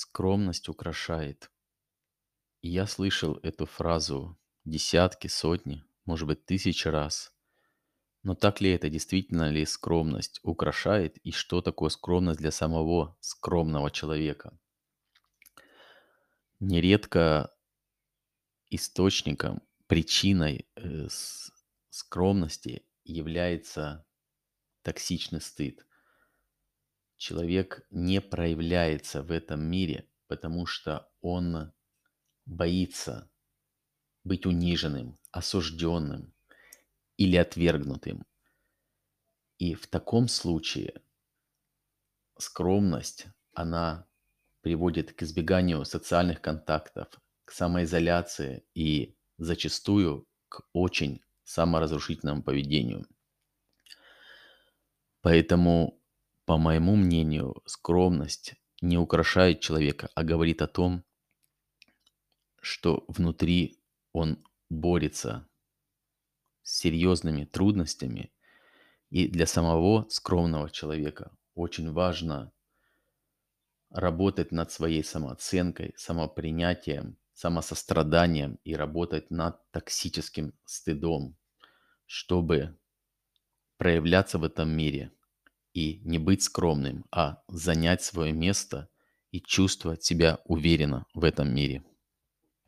Скромность украшает. И я слышал эту фразу десятки, сотни, может быть, тысячи раз. Но так ли это, действительно ли скромность украшает, и что такое скромность для самого скромного человека? Нередко источником, причиной э, скромности является токсичный стыд. Человек не проявляется в этом мире, потому что он боится быть униженным, осужденным или отвергнутым. И в таком случае скромность, она приводит к избеганию социальных контактов, к самоизоляции и зачастую к очень саморазрушительному поведению. Поэтому, по моему мнению, скромность не украшает человека, а говорит о том, что внутри он борется с серьезными трудностями. И для самого скромного человека очень важно работать над своей самооценкой, самопринятием, самосостраданием и работать над токсическим стыдом, чтобы проявляться в этом мире и не быть скромным, а занять свое место и чувствовать себя уверенно в этом мире.